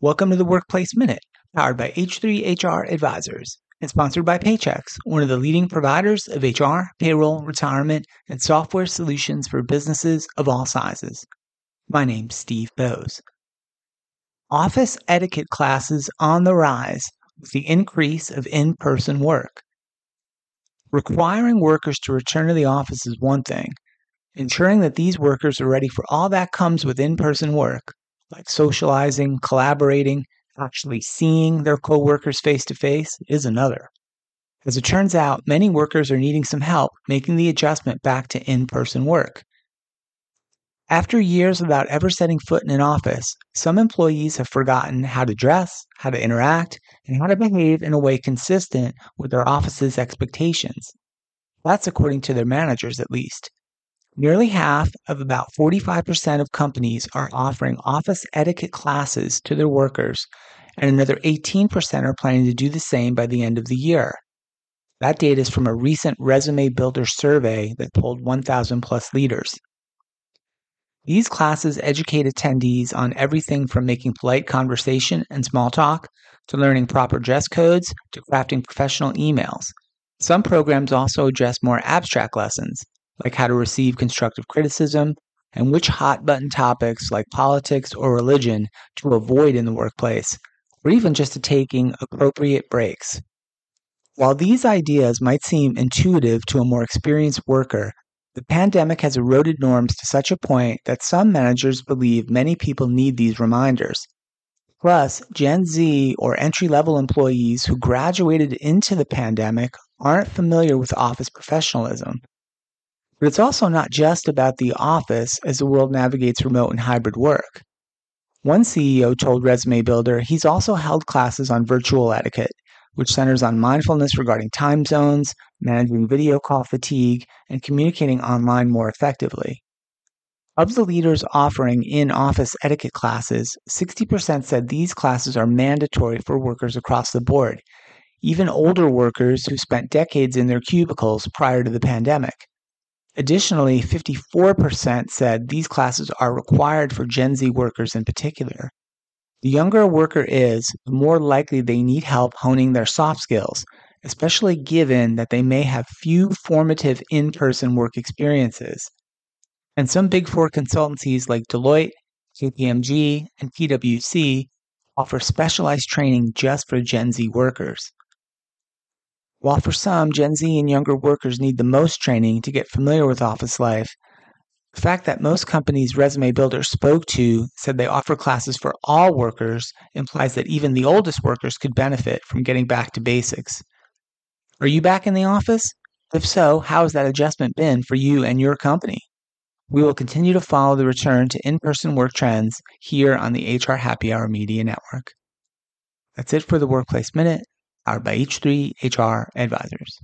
Welcome to the Workplace Minute, powered by H3HR Advisors and sponsored by Paychex, one of the leading providers of HR, payroll, retirement, and software solutions for businesses of all sizes. My name's Steve Boese. Office etiquette classes on the rise with the increase of in person work. Requiring workers to return to the office is one thing. Ensuring that these workers are ready for all that comes with in person work like socializing, collaborating, actually seeing their coworkers face to face is another. As it turns out, many workers are needing some help making the adjustment back to in person work. After years without ever setting foot in an office, some employees have forgotten how to dress, how to interact, and how to behave in a way consistent with their office's expectations. That's according to their managers, at least. Nearly half of about 45% of companies are offering office etiquette classes to their workers, and another 18% are planning to do the same by the end of the year. That data is from a recent Resume Builder survey that polled 1,000 plus leaders. These classes educate attendees on everything from making polite conversation and small talk to learning proper dress codes to crafting professional emails. Some programs also address more abstract lessons, like how to receive constructive criticism, and which hot button topics like politics or religion to avoid in the workplace, or even just to taking appropriate breaks. While these ideas might seem intuitive to a more experienced worker, the pandemic has eroded norms to such a point that some managers believe many people need these reminders. Plus, Gen Z or entry level employees who graduated into the pandemic aren't familiar with office professionalism but it's also not just about the office as the world navigates remote and hybrid work. One CEO told Resume Builder he's also held classes on virtual etiquette, which centers on mindfulness regarding time zones, managing video call fatigue, and communicating online more effectively. Of the leaders offering in office etiquette classes, 60% said these classes are mandatory for workers across the board, even older workers who spent decades in their cubicles prior to the pandemic. Additionally, 54% said these classes are required for Gen Z workers in particular. The younger a worker is, the more likely they need help honing their soft skills, especially given that they may have few formative in person work experiences. And some Big Four consultancies like Deloitte, KPMG, and PwC offer specialized training just for Gen Z workers. While for some, Gen Z and younger workers need the most training to get familiar with office life, the fact that most companies Resume Builder spoke to said they offer classes for all workers implies that even the oldest workers could benefit from getting back to basics. Are you back in the office? If so, how has that adjustment been for you and your company? We will continue to follow the return to in person work trends here on the HR Happy Hour Media Network. That's it for the Workplace Minute powered by H3 HR Advisors.